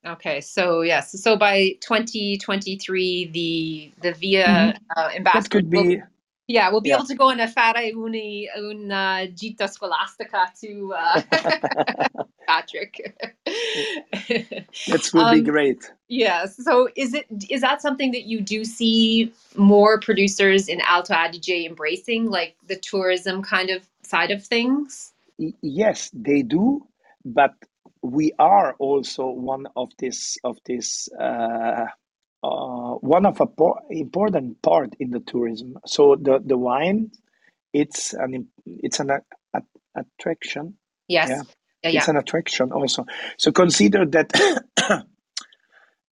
[SPEAKER 2] Okay, so yes, so by 2023, the the VIA mm-hmm. uh, ambassador
[SPEAKER 3] that could be. Will,
[SPEAKER 2] yeah, we'll be yeah. able to go on a fare uni, una gita scolastica to uh, Patrick.
[SPEAKER 3] that would um, be great.
[SPEAKER 2] Yes. So is it is that something that you do see more producers in Alto Adige embracing, like the tourism kind of side of things?
[SPEAKER 3] yes, they do, but we are also one of this of this uh, uh, one of a po- important part in the tourism. So the the wine, it's an it's an a, a, attraction.
[SPEAKER 2] Yes. Yeah.
[SPEAKER 3] Yeah, it's an attraction also. So consider that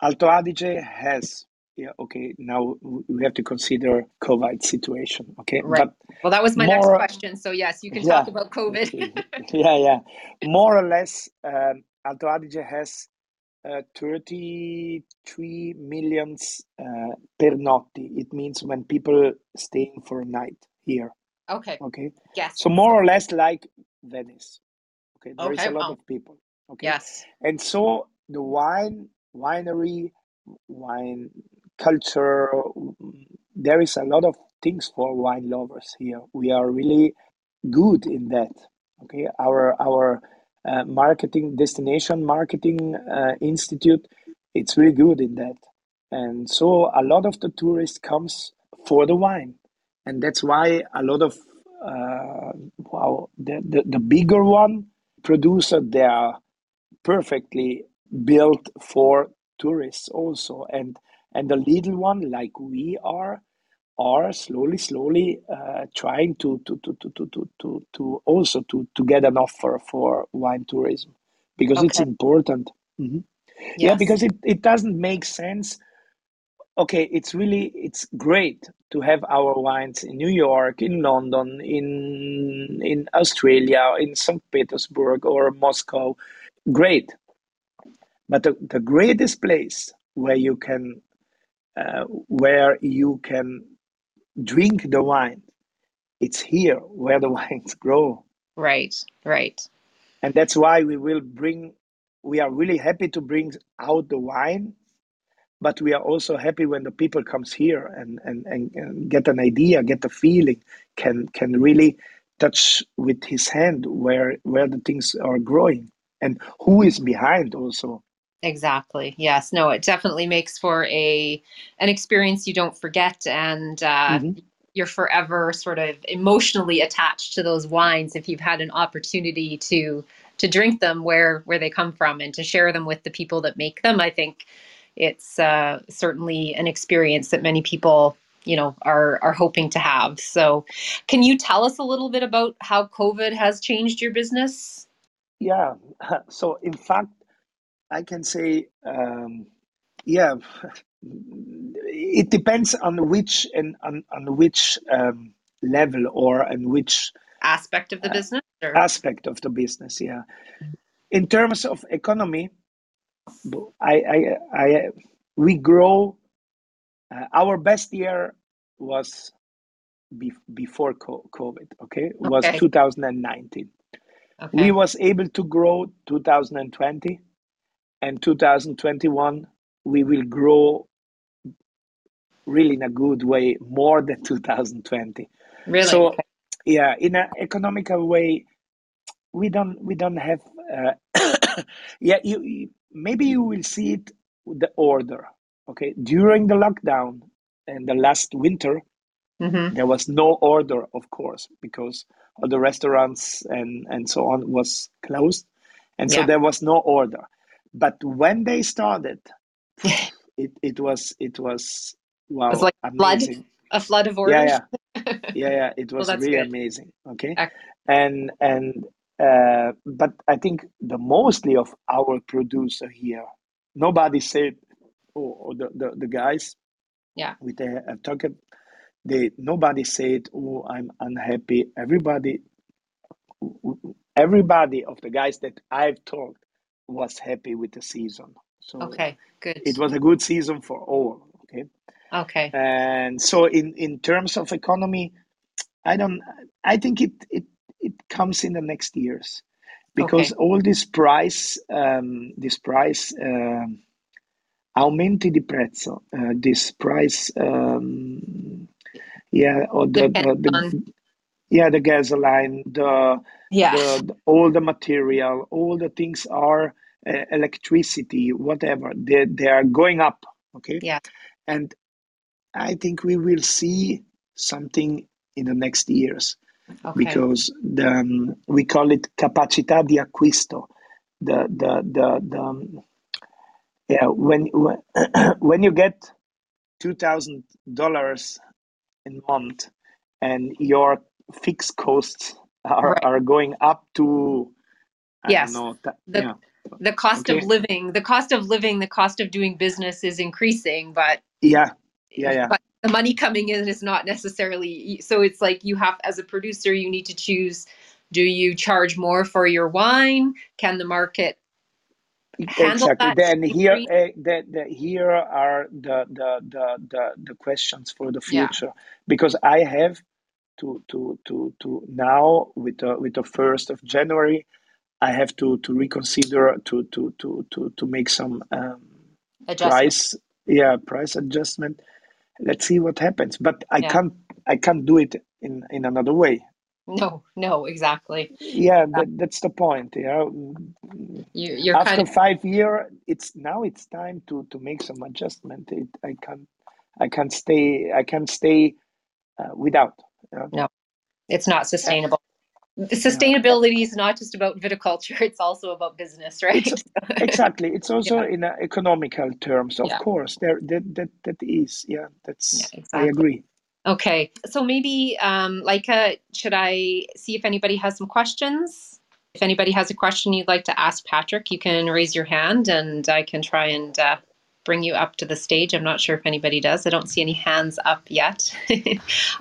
[SPEAKER 3] Alto Adige has yeah okay now we have to consider covid situation okay?
[SPEAKER 2] Right. But well that was my more, next question so yes you can yeah, talk about covid.
[SPEAKER 3] Yeah yeah. More or less um, alto adige has uh, 33 millions uh, per notte. It means when people staying for a night here
[SPEAKER 2] okay.
[SPEAKER 3] okay?
[SPEAKER 2] Yes.
[SPEAKER 3] So more or less like venice okay? There okay, is a lot of people okay?
[SPEAKER 2] Yes.
[SPEAKER 3] And so the wine winery wine culture. There is a lot of things for wine lovers here. We are really good in that. Okay, our our uh, marketing destination marketing uh, institute, it's really good in that, and so a lot of the tourists comes for the wine, and that's why a lot of uh, wow the, the the bigger one producer they are perfectly built for tourists also and and the little one like we are are slowly slowly uh, trying to to, to, to, to, to, to, also to, to get an offer for wine tourism because okay. it's important mm-hmm. yes. yeah because it, it doesn't make sense okay it's really it's great to have our wines in new york in london in in australia in st petersburg or moscow great but the, the greatest place where you can uh, where you can drink the wine. It's here where the wines grow.
[SPEAKER 2] Right, right.
[SPEAKER 3] And that's why we will bring, we are really happy to bring out the wine, but we are also happy when the people comes here and, and, and, and get an idea, get the feeling, can can really touch with his hand where where the things are growing and who is behind also
[SPEAKER 2] Exactly. Yes. No, it definitely makes for a an experience you don't forget and uh, mm-hmm. you're forever sort of emotionally attached to those wines if you've had an opportunity to to drink them where where they come from and to share them with the people that make them. I think it's uh, certainly an experience that many people you know are are hoping to have. So, can you tell us a little bit about how COVID has changed your business?
[SPEAKER 3] Yeah. So, in fact, I can say, um, yeah, it depends on which and on, on which um, level or on which
[SPEAKER 2] aspect of the uh, business.
[SPEAKER 3] Or? Aspect of the business, yeah. In terms of economy, I, I, I we grow. Uh, our best year was be, before COVID. Okay, was 2019. Okay. We was able to grow 2020 and 2021 we will grow really in a good way more than 2020
[SPEAKER 2] really?
[SPEAKER 3] So yeah in an economical way we don't we don't have uh, yeah you, you, maybe you will see it the order okay? During the lockdown and the last winter mm-hmm. there was no order of course because all the restaurants and and so on was closed. And so yeah. there was no order but when they started, it, it was it was wow, it was like amazing.
[SPEAKER 2] Flood, a flood of orders.
[SPEAKER 3] Yeah, yeah, yeah, yeah. It was well, really good. amazing. Okay, and and uh, but I think the mostly of our producer here, nobody said, oh, the, the the guys,
[SPEAKER 2] yeah,
[SPEAKER 3] with the uh, talking, they nobody said, oh, I'm unhappy. Everybody, everybody of the guys that I've talked was happy with the season. So
[SPEAKER 2] okay, good.
[SPEAKER 3] It was a good season for all. Okay.
[SPEAKER 2] Okay.
[SPEAKER 3] And so in in terms of economy, I don't. I think it it it comes in the next years because
[SPEAKER 2] Okay.
[SPEAKER 3] all this price, um, this price, um aumenti di prezzo, uh, this price, um, yeah, or the, the the yeah the gasoline, the
[SPEAKER 2] yeah.
[SPEAKER 3] the, all the material, all the things are uh, electricity, whatever. They they are going up. Okay,
[SPEAKER 2] Yeah.
[SPEAKER 3] and I think we will see something in the next years
[SPEAKER 2] Okay.
[SPEAKER 3] because the, um, we call it capacità di acquisto. The the the, the um, yeah when when when you get two thousand dollars in month and your fixed costs are
[SPEAKER 2] Right.
[SPEAKER 3] are going up to I don't
[SPEAKER 2] Yes.
[SPEAKER 3] know th-
[SPEAKER 2] The
[SPEAKER 3] yeah.
[SPEAKER 2] the cost of living, the cost of living, the cost of doing business is increasing, but
[SPEAKER 3] yeah. Yeah yeah.
[SPEAKER 2] but the money coming in is not necessarily so it's like you have as a producer you need to choose do you charge more for your wine? Can the market handle
[SPEAKER 3] exactly.
[SPEAKER 2] that
[SPEAKER 3] then here uh, the, the here are the, the the the the questions for the
[SPEAKER 2] yeah.
[SPEAKER 3] future because i have to to to to now with the with the first of january i have to to reconsider to to to to to make some um, price yeah price adjustment. Let's see what happens. But i can't i can't do it in in another way.
[SPEAKER 2] No no exactly.
[SPEAKER 3] Yeah that, that's the point
[SPEAKER 2] you're kind
[SPEAKER 3] after
[SPEAKER 2] of
[SPEAKER 3] five year it's now it's time to to make some adjustment. It, i can't i can't stay i can't stay uh, without yeah.
[SPEAKER 2] No. It's not sustainable. Sustainability is not just about viticulture it's also about business
[SPEAKER 3] it's
[SPEAKER 2] right
[SPEAKER 3] exactly. It's also
[SPEAKER 2] yeah.
[SPEAKER 3] in uh, economical terms of
[SPEAKER 2] yeah.
[SPEAKER 3] course. There that that, that is yeah That's
[SPEAKER 2] yeah
[SPEAKER 3] that's i agree.
[SPEAKER 2] Okay, so maybe, um, Laika, should I see if anybody has some questions? If anybody has a question you'd like to ask Patrick, you can raise your hand and I can try and uh, bring you up to the stage. I'm not sure if anybody does. I don't see any hands up yet.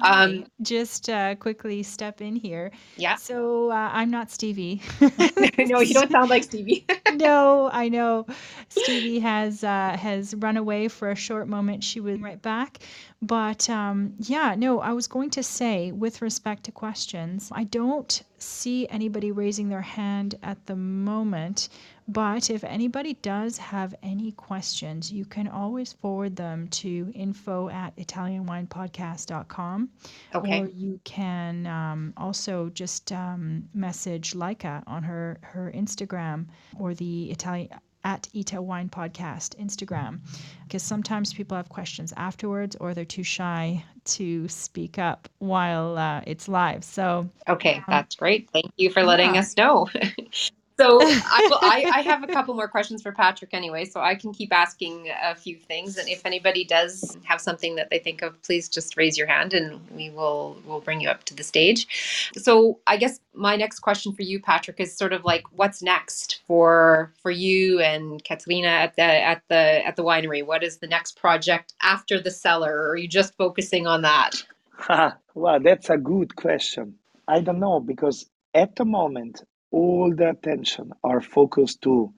[SPEAKER 2] Um,
[SPEAKER 4] just uh, quickly step in here.
[SPEAKER 2] yeah.
[SPEAKER 4] So uh, I'm not Stevie.
[SPEAKER 2] no, you don't sound like Stevie.
[SPEAKER 4] no, I know. Stevie has uh, has run away for a short moment. She was right back, but um, yeah, no. I was going to say, with respect to questions, I don't see anybody raising their hand at the moment. But if anybody does have any questions, you can always forward them to info at italianwinepodcast.com
[SPEAKER 2] okay.
[SPEAKER 4] or you can um, also just um, message Leica on her her Instagram or the Italian at Ita Wine Podcast Instagram, because sometimes people have questions afterwards or they're too shy to speak up while uh, it's live. So
[SPEAKER 2] Okay,
[SPEAKER 4] um,
[SPEAKER 2] that's great. Thank you for letting
[SPEAKER 4] yeah.
[SPEAKER 2] us know. So I will. I, I have a couple more questions for Patrick anyway, so I can keep asking a few things. And if anybody does have something that they think of, please just raise your hand, and we will will bring you up to the stage. So I guess my next question for you, Patrick, is sort of like, what's next for for you and Katerina at the at the at the winery? What is the next project after the cellar? Or are you just focusing on that?
[SPEAKER 3] well that's a good question i don't know because at the moment all the attention are focused to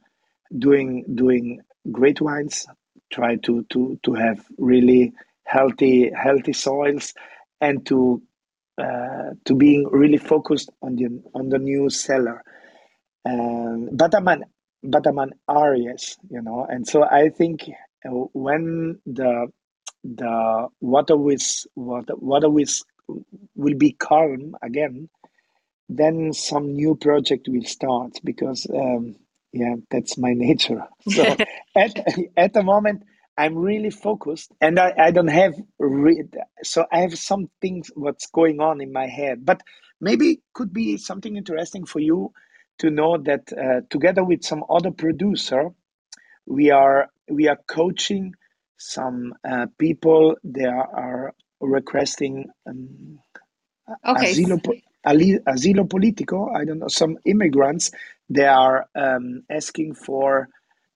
[SPEAKER 3] doing doing great wines try to to to have really healthy healthy soils and to uh, to being really focused on the on the new cellar. Um, but I'm an but I'm an Aries, you know, and so I think uh, when the the water with water water with will be calm again, then some new project will start because um, yeah, that's my nature. So at at the moment, I'm really focused, and I, I don't have re- so I have some things what's going on in my head, but maybe could be something interesting for you to know that uh, together with some other producer, we are we are coaching some uh, people. They are requesting. Um,
[SPEAKER 2] Okay.
[SPEAKER 3] asilo, asilo politico. I don't know. Some immigrants they are um, asking for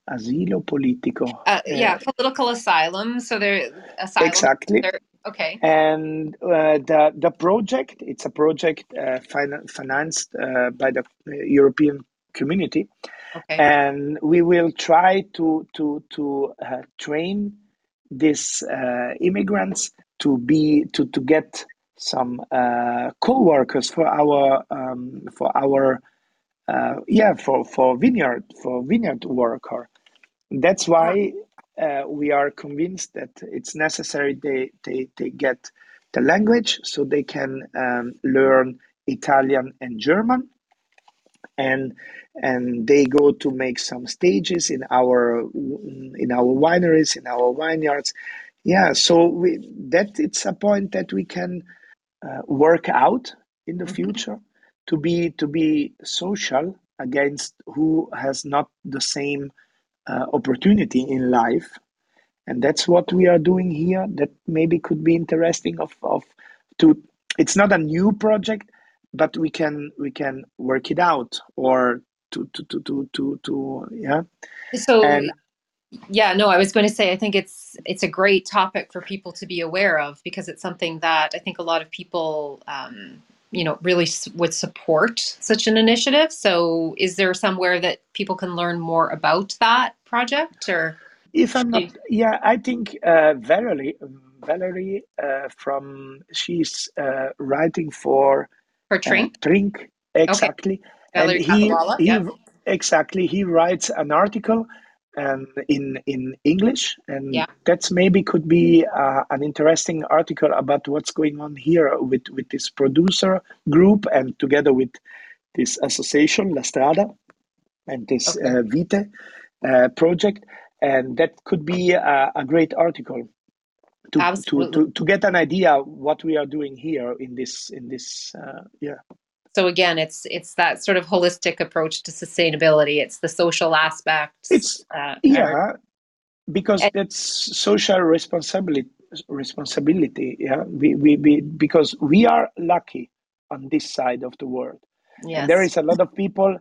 [SPEAKER 3] asilo politico.
[SPEAKER 2] Uh,
[SPEAKER 3] Uh,
[SPEAKER 2] yeah, political asylum. So they're asylum.
[SPEAKER 3] exactly.
[SPEAKER 2] They're, okay.
[SPEAKER 3] And uh, the the project it's a project uh, fin- financed uh, by the uh, European Community,
[SPEAKER 2] Okay.
[SPEAKER 3] and we will try to to to uh, train these uh, immigrants to be to to get some uh, co-workers for our um, for our uh, yeah for for vineyard for vineyard worker. That's why uh, we are convinced that it's necessary they, they they get the language so they can um, learn Italian and German and and they go to make some stages in our in our wineries in our vineyards yeah so we, that it's a point that we can uh, work out in the mm-hmm. future to be to be social against who has not the same uh, opportunity in life. And that's what we are doing here. That maybe could be interesting of, of to it's not a new project but we can we can work it out or to to to to to, to yeah.
[SPEAKER 2] So and, yeah no i was going to say i think it's it's a great topic for people to be aware of because it's something that i think a lot of people um, you know really would support such an initiative so is there somewhere that people can learn more about that project or
[SPEAKER 3] if i'm not yeah i think uh, valerie valerie uh, from she's uh, writing for
[SPEAKER 2] for Trink?
[SPEAKER 3] Uh, Trink, exactly.
[SPEAKER 2] Okay. And he, he yep.
[SPEAKER 3] exactly he writes an article um, in in English, and yeah. that's maybe could be uh, an interesting article about what's going on here with with this producer group and together with this association La Strada and this okay. uh, Vite uh, project, and that could be a, a great article to, to, to, to get an idea what we are doing here in this in this uh, yeah
[SPEAKER 2] so again it's it's that sort of holistic approach to sustainability it's the social aspects
[SPEAKER 3] it's uh, yeah because and, that's social responsibility responsibility yeah we, we, we because we are lucky on this side of the world yes. And there is a lot of people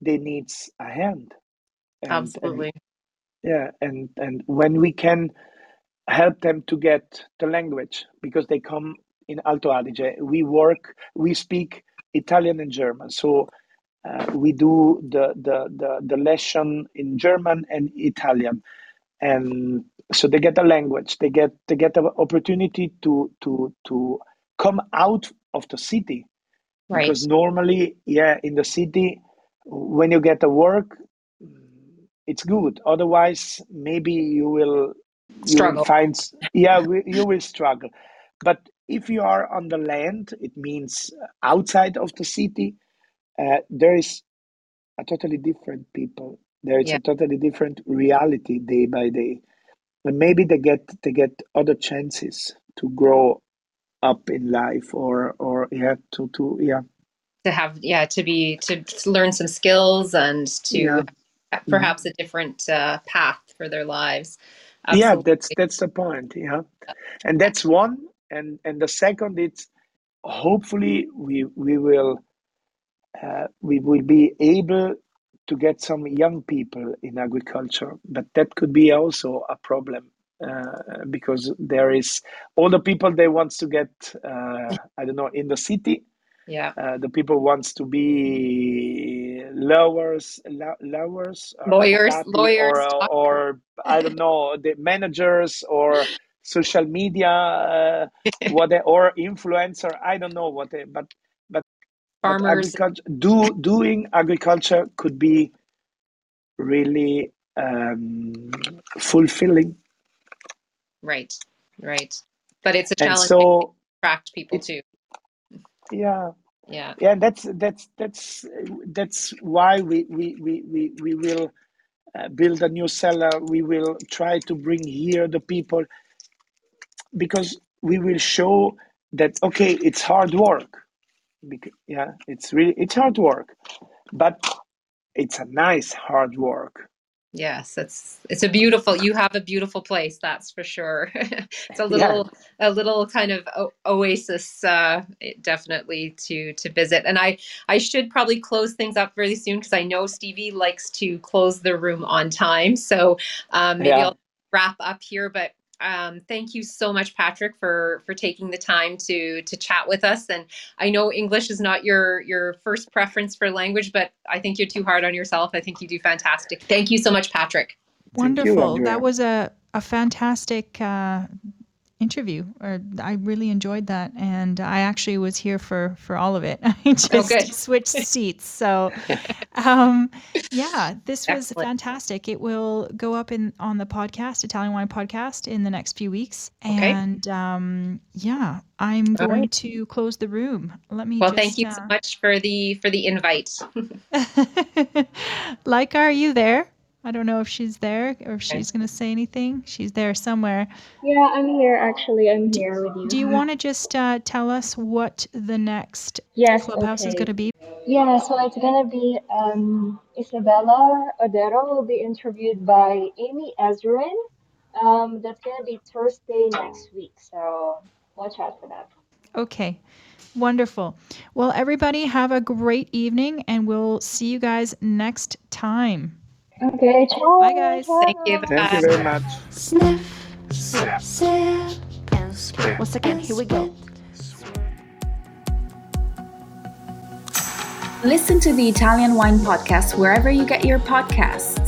[SPEAKER 3] they needs a hand
[SPEAKER 2] and, absolutely
[SPEAKER 3] and, yeah and and when we can help them to get the language because they come in Alto Adige. We work, we speak Italian and German. So uh, we do the, the, the, the lesson in German and Italian. And so they get a language, they get they get an opportunity to to to come out of the city. Right. Because normally, yeah, in the city, when you get a work, it's good. Otherwise, maybe you will
[SPEAKER 2] struggle.
[SPEAKER 3] You find, yeah, we, you will struggle. But if you are on the land, it means outside of the city, uh, there is a totally different people. There is yeah. a totally different reality day by day. And maybe they get they get other chances to grow up in life or or yeah to to yeah
[SPEAKER 2] to have yeah to be to, to learn some skills and to yeah. perhaps a different uh, path for their lives
[SPEAKER 3] Absolutely. Yeah, that's that's the point. Yeah, and that's one. And and the second, it's hopefully we we will uh, we will be able to get some young people in agriculture, but that could be also a problem uh, because there is all the people they wants to get uh, I don't know in the city.
[SPEAKER 2] Yeah,
[SPEAKER 3] uh, the people wants to be lawyers, lawyers,
[SPEAKER 2] lawyers, lawyers,
[SPEAKER 3] or, or I don't know, the managers or social media, uh, what or influencer. I don't know what but but
[SPEAKER 2] farmers
[SPEAKER 3] but agriculture, do doing agriculture could be really um, fulfilling.
[SPEAKER 2] Right, right, but it's a challenge. And so attract people too.
[SPEAKER 3] Yeah,
[SPEAKER 2] yeah
[SPEAKER 3] yeah that's that's that's that's why we we we we, we will uh, build a new cellar we will try to bring here the people because we will show that okay it's hard work because, yeah it's really it's hard work but it's a nice hard work
[SPEAKER 2] Yes, it's it's a beautiful. You have a beautiful place, that's for sure. it's a little yeah. a little kind of o- oasis, uh, definitely to to visit. And I I should probably close things up really soon because I know Stevie likes to close the room on time. So um, maybe yeah. I'll wrap up here. But um, thank you so much, Patrick, for for taking the time to to chat with us. And I know English is not your your first preference for language, but I think you're too hard on yourself. I think you do fantastic. Thank you so much, Patrick.
[SPEAKER 5] Wonderful. You, that was a a fantastic. Uh,
[SPEAKER 4] interview or I really enjoyed that and I actually was here for for all of it. I just
[SPEAKER 2] good.
[SPEAKER 4] switched seats. So um yeah, this was
[SPEAKER 2] Excellent.
[SPEAKER 4] fantastic. It will go up in on the podcast, Italian Wine Podcast in the next few weeks.
[SPEAKER 2] Okay.
[SPEAKER 4] And um yeah, I'm
[SPEAKER 2] All
[SPEAKER 4] going
[SPEAKER 2] right.
[SPEAKER 4] to close the room. Let me
[SPEAKER 2] Well,
[SPEAKER 4] just,
[SPEAKER 2] thank you so
[SPEAKER 4] uh,
[SPEAKER 2] much for the for the invite.
[SPEAKER 4] Leica, are you there? I don't know if she's there or if she's going to say anything. She's there somewhere.
[SPEAKER 6] Yeah, I'm here actually. I'm here with you.
[SPEAKER 4] Do you want to just uh, tell us what the next
[SPEAKER 6] Yes,
[SPEAKER 4] clubhouse is going to be?
[SPEAKER 6] Yeah, so it's gonna be um, Isabella Oddero will be interviewed by Amy Ezrin. Um, that's gonna be Thursday next week, so watch out for that.
[SPEAKER 4] Okay. Wonderful. Well, everybody have a great evening and we'll see you guys next time.
[SPEAKER 6] Okay, ciao.
[SPEAKER 4] Bye, guys.
[SPEAKER 2] Thank you.
[SPEAKER 3] Thank you very much.
[SPEAKER 7] Sniff, sip, sip, and spit. Once again, here we go.
[SPEAKER 8] Listen to the Italian Wine Podcast wherever you get your podcasts.